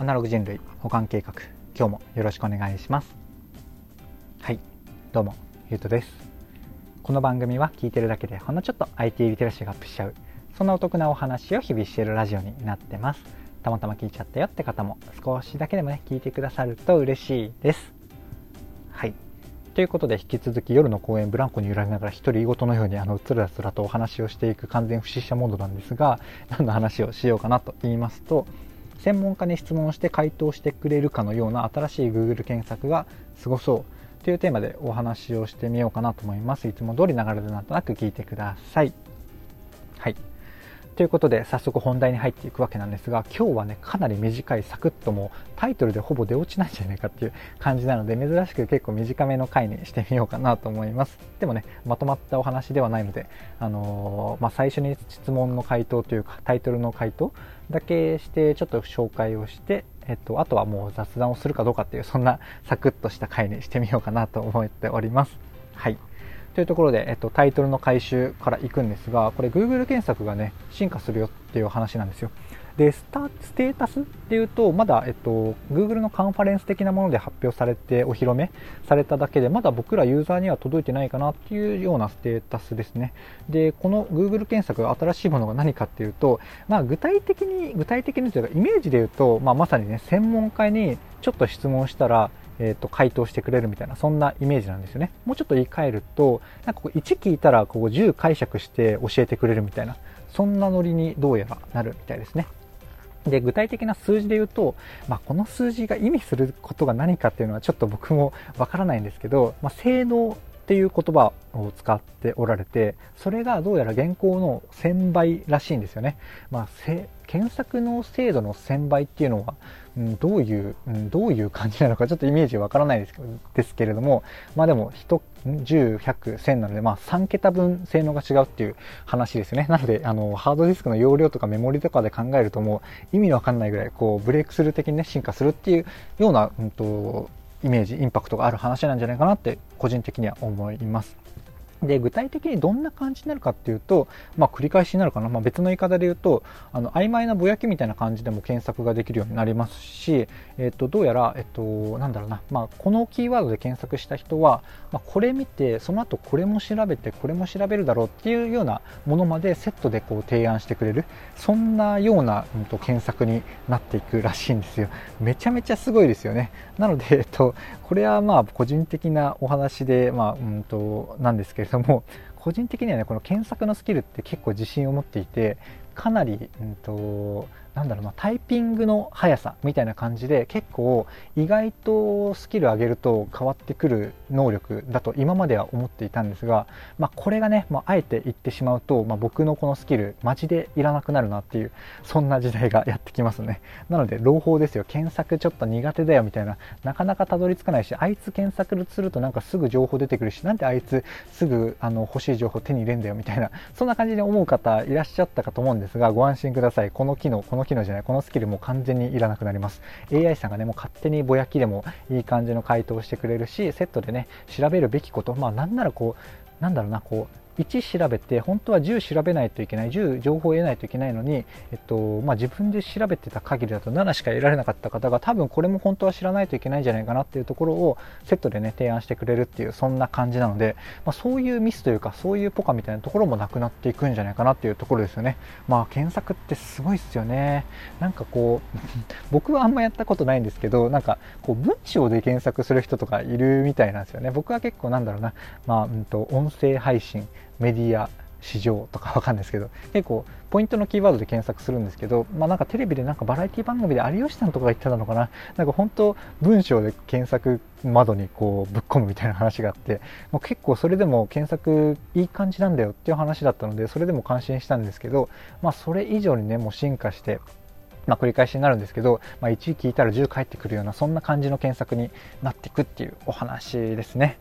アナログ人類保管計画。今日もよろしくお願いします。はい。どうもゆうとです。この番組は聞いてるだけでほんのちょっと IT リテラシーがアップしちゃう。そんなお得なお話を日々しているラジオになってます。たまたま聞いちゃったよって方も少しだけでもね聞いてくださると嬉しいです。はい。ということで引き続き夜の公園ブランコに揺られながら一人ごとのようにあのつらつらとお話をしていく完全不死者モードなんですが何の話をしようかなと言いますと専門家に質問して回答してくれるかのような新しい Google 検索がすごそうというテーマでお話をしてみようかなと思います。いつも通り流れでなんとなく聞いてくださ。い。ということで早速本題に入っていくわけなんですが今日はねかなり短いサクッともタイトルでほぼ出落ちないんじゃないかっていう感じなので珍しく結構短めの回にしてみようかなと思いますでもねまとまったお話ではないので、あのー、まあ、最初に質問の回答というかタイトルの回答だけしてちょっと紹介をしてえっと、あとはもう雑談をするかどうかっていう、そんなサクッとした回にしてみようかなと思っております。はい。というところで、えっと、タイトルの回収からいくんですが、これ Google 検索がね、進化するよっていう話なんですよ。で、スタステータスっていうと、まだ、えっと、Google のカンファレンス的なもので発表されて、お披露目されただけで、まだ僕らユーザーには届いてないかなっていうようなステータスですね。で、この Google 検索新しいものが何かっていうと、まあ、具体的に、具体的にというか、イメージで言うと、まあ、まさにね、専門家にちょっと質問したら、えー、と回答してくれるみたいなそんなイメージなんですよね。もうちょっと言い換えるとなんかこう1聞いたらこう10解釈して教えてくれるみたいなそんなノリにどうやらなるみたいですね。で具体的な数字で言うと、まあ、この数字が意味することが何かっていうのはちょっと僕もわからないんですけど、まあ、性能っていう言葉を使っておられてそれがどうやら現行の1000倍らしいんですよね、まあ、検索の精度の1000倍っていうのは、うん、どういう、うん、どういう感じなのかちょっとイメージわからないですですけれども、まあでも、1、10、100、1000なので、まあ3桁分性能が違うっていう話ですね。なので、あの、ハードディスクの容量とかメモリとかで考えるともう意味わかんないぐらい、こう、ブレイクスルー的にね、進化するっていうような、うんと、イメージ、インパクトがある話なんじゃないかなって個人的には思います。で具体的にどんな感じになるかっていうと、まあ、繰り返しになるかな、まあ、別の言い方で言うとあの曖昧なぼやきみたいな感じでも検索ができるようになりますし、えっと、どうやら、えっと、なんだろうな、まあ、このキーワードで検索した人は、まあ、これ見てその後これも調べてこれも調べるだろうっていうようなものまでセットでこう提案してくれる。そんなような、うん、と検索になっていくらしいんですよ。めちゃめちゃすごいですよね。なので、えっと、これはまあ個人的なお話で、まあうんとなんですけれども個人的にはねこの検索のスキルって結構自信を持っていてかなり、うんとなんだろうなタイピングの速さみたいな感じで結構意外とスキル上げると変わってくる能力だと今までは思っていたんですが、まあ、これがね、まあ、あえて言ってしまうと、まあ、僕のこのスキルマジでいらなくなるなっていうそんな時代がやってきますね。なので朗報ですよ。検索ちょっと苦手だよみたいななかなかたどり着かないしあいつ検索するとなんかすぐ情報出てくるしなんであいつすぐあの欲しい情報手に入れんだよみたいなそんな感じで思う方いらっしゃったかと思うんですがご安心ください。この機能この機能じゃないこのスキルも完全にいらなくなります。AI さんがねもう勝手にぼやきでもいい感じの回答をしてくれるしセットでね調べるべきことまあなんならこうなんだろうなこう1調べて本当は10調べないといけない10情報を得ないといけないのに、えっとまあ、自分で調べてた限りだと7しか得られなかった方が多分これも本当は知らないといけないんじゃないかなっていうところをセットでね提案してくれるっていうそんな感じなので、まあ、そういうミスというかそういうポカみたいなところもなくなっていくんじゃないかなっていうところですよね。まあ検索ってすごいっすよね。なんかこう 僕はあんまやったことないんですけどなんかこう文章で検索する人とかいるみたいなんですよね。僕は結構なんだろうな。まあ、うんと音声配信。メディア市場とかわかんないですけど結構ポイントのキーワードで検索するんですけど、まあ、なんかテレビでなんかバラエティ番組で有吉さんとかが言ってたのかななんか本当文章で検索窓にこうぶっ込むみたいな話があってもう結構それでも検索いい感じなんだよっていう話だったのでそれでも感心したんですけど、まあ、それ以上にねもう進化してまあ、繰り返しになるんですけど、まあ、1聞いたら10返ってくるようなそんな感じの検索になっていくっていうお話ですね。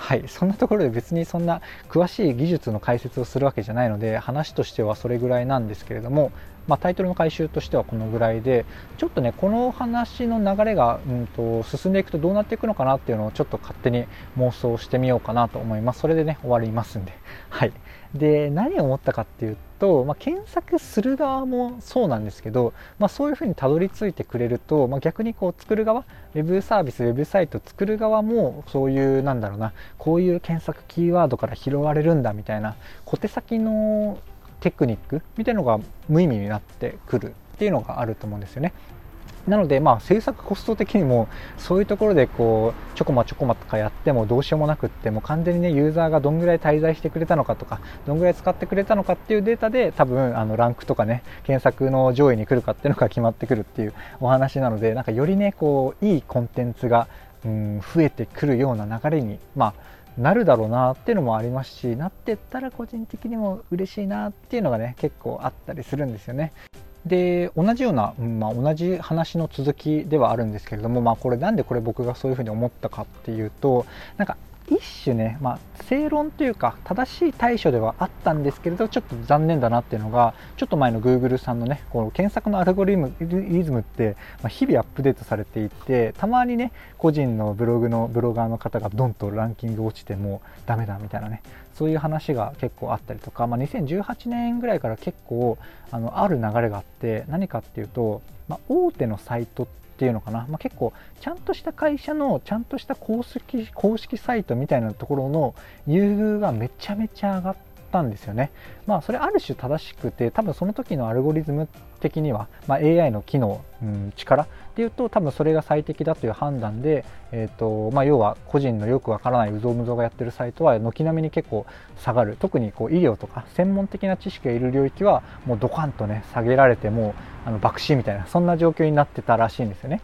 はい、そんなところで別にそんな詳しい技術の解説をするわけじゃないので話としてはそれぐらいなんですけれども、まあ、タイトルの回収としてはこのぐらいでちょっとねこの話の流れが、うんと、進んでいくとどうなっていくのかなっていうのをちょっと勝手に妄想してみようかなと思います。それでね終わりますんで。はい。で何を思ったかっていうと、まあ、検索する側もそうなんですけど、まあ、そういうふうにたどり着いてくれると、まあ、逆にこう作る側ウェブサービスウェブサイト作る側もそういうなんだろうなこういう検索キーワードから拾われるんだみたいな小手先のテクニックみたいなのが無意味になってくるっていうのがあると思うんですよね。なので、まあ、制作コスト的にもそういうところでこうちょこまちょこまとかやってもどうしようもなくっても完全にねユーザーがどんぐらい滞在してくれたのかとかどんぐらい使ってくれたのかっていうデータで多分あのランクとかね検索の上位に来るかっていうのが決まってくるっていうお話なのでなんかよりねこういいコンテンツが、うん、増えてくるような流れにまあなるだろうなっていうのもありますしなってったら個人的にも嬉しいなっていうのがね結構あったりするんですよね。で同じような、まあ、同じ話の続きではあるんですけれども、まあ、これなんでこれ僕がそういうふうに思ったかっていうとなんか一種ね、まあ、正論というか正しい対処ではあったんですけれどちょっと残念だなっていうのがちょっと前の Google さんのねこの検索のアルゴリズムって、まあ、日々アップデートされていてたまにね個人のブログのブロガーの方がドンとランキング落ちてもダメだみたいなねそういう話が結構あったりとか、まあ、2018年ぐらいから結構あのある流れがあって何かっていうと、まあ、大手のサイトってっていうのかな、まあ、結構ちゃんとした会社のちゃんとした公式公式サイトみたいなところの優遇がめちゃめちゃ上がったんですよね。まあそれある種正しくて多分その時のアルゴリズム的には、まあ、AI の機能、うん、力っていうと多分それが最適だという判断で、えーとまあ、要は個人のよくわからないうぞうむぞうがやってるサイトは軒並みに結構下がる特にこう医療とか専門的な知識がいる領域はもうドカンとね下げられてもあの爆死みたいなそんな状況になってたらしいんですよね。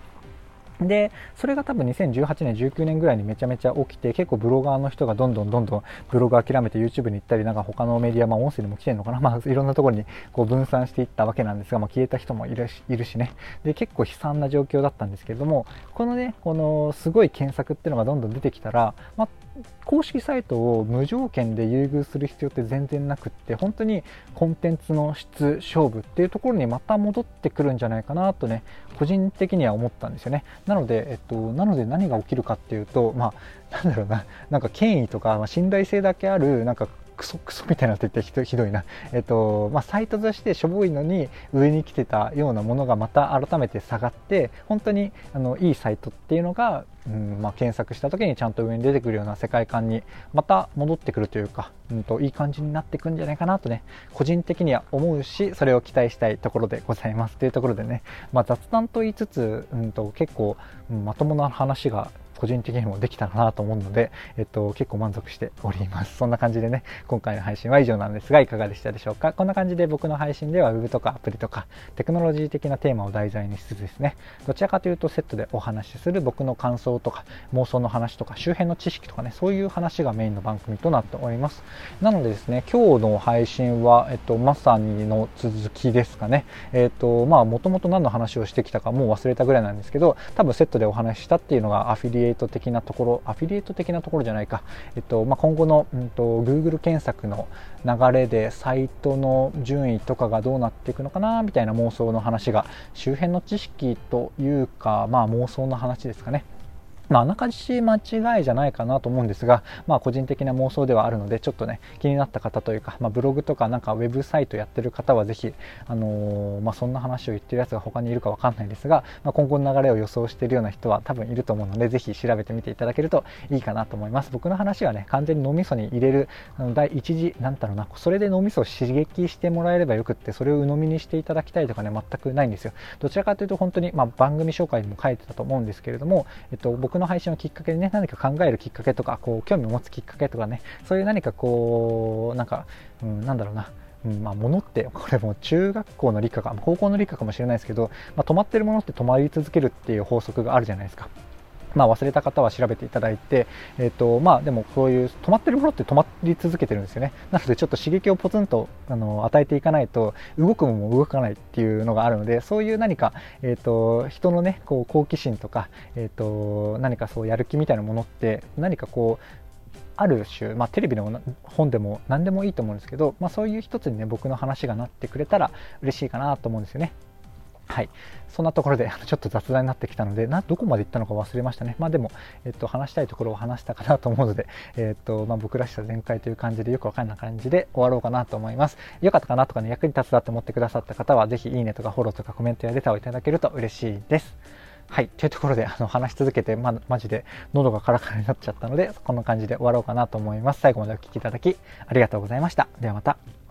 でそれが多分2018年19年ぐらいにめちゃめちゃ起きて結構ブロガーの人がどんどんどんどんブログ諦めて YouTube に行ったりなんか他のメディア、まあ、音声にも来てるのかな、まあ、いろんなところにこう分散していったわけなんですが、まあ、消えた人もいるしいるしねで結構悲惨な状況だったんですけれどもこのねこのすごい検索っていうのがどんどん出てきたら、まあ、公式サイトを無条件で優遇する必要って全然なくって本当にコンテンツの質勝負っていうところにまた戻ってくるんじゃないかなとね個人的には思ったんですよね。なので、えっと、なので何が起きるかっていうとまあなんだろうななんか権威とか、まあ、信頼性だけあるなんかクソクソみたいなって言ってひどいな、えっとまあ、サイトとしてしょぼいのに上に来てたようなものがまた改めて下がって本当にあのいいサイトっていうのが、うんまあ、検索した時にちゃんと上に出てくるような世界観にまた戻ってくるというか、うんと、いい感じになってくんじゃないかなとね個人的には思うしそれを期待したいところでございます。というところでね、まあ、雑談と言いつつ、うんと、結構、まともな話が個人的にもできたらなと思うので、えっと、結構満足しております。そんな感じでね、今回の配信は以上なんですが、いかがでしたでしょうか？こんな感じで僕の配信では Web とかアプリとかテクノロジー的なテーマを題材にしつつですね、どちらかというとセットでお話しする僕の感想とか妄想の話とか周辺の知識とかね、そういう話がメインの番組となっております。なのでですね、今日の配信は、えっと、まさにの続きですかね。えっと、まあ、もともと何の話をしてきたかもう忘れたぐらいなんですけど、多分セットでお話ししたっていうのがアフィリエイト的なところアフィリエイト的なところじゃないか、えっとまあ、今後の、うんと、Google 検索の流れでサイトの順位とかがどうなっていくのかなみたいな妄想の話が周辺の知識というか、まあ、妄想の話ですかね。まあ、あなかじ間違いじゃないかなと思うんですが、まあ、個人的な妄想ではあるので、ちょっとね、気になった方というか、まあ、ブログとかなんかウェブサイトやってる方はぜひ、あのー、まあ、そんな話を言ってるやつが他にいるかわかんないですが、まあ、今後の流れを予想しているような人は多分いると思うので、ぜひ調べてみていただけるといいかなと思います。僕の話はね、完全に脳みそに入れる、あの第一次、なんだろうな、それで脳みそを刺激してもらえればよくって、それを鵜呑みにしていただきたいとかね、全くないんですよ。どちらかというと本当に、まあ、番組紹介にも書いてたと思うんですけれども、えっと、僕の配信をきっかけでね、何か考えるきっかけとか、こう、興味を持つきっかけとかね、そういう何かこう、なんか、うん、なんだろうな、うんまあ、物ってこれも中学校の理科か高校の理科かもしれないですけど、まあ、止まってるものって止まり続けるっていう法則があるじゃないですか。まあ、忘れた方は調べていただいて、えーとまあ、でもこういう止まってるものって止まり続けてるんですよねなのでちょっと刺激をポツンとあの与えていかないと動くもも動かないっていうのがあるのでそういう何か、えーと、人のねこう好奇心とか、えーと、何かそうやる気みたいなものって何かこうある種、まあ、テレビの本でも何でもいいと思うんですけど、まあ、そういう一つにね僕の話がなってくれたら嬉しいかなと思うんですよね。はい。そんなところで、ちょっと雑談になってきたので、な、どこまで行ったのか忘れましたね。まあでも、えっと、話したいところを話したかなと思うので、えっと、まあ僕らしさ全開という感じで、よくわかんない感じで終わろうかなと思います。よかったかなとかね、役に立つだと思ってくださった方は、ぜひいいねとかフォローとかコメントやレターをいただけると嬉しいです。はい。というところで、あの、話し続けて、ま、マジで喉がカラカラになっちゃったので、こんな感じで終わろうかなと思います。最後までお聴きいただき、ありがとうございました。ではまた。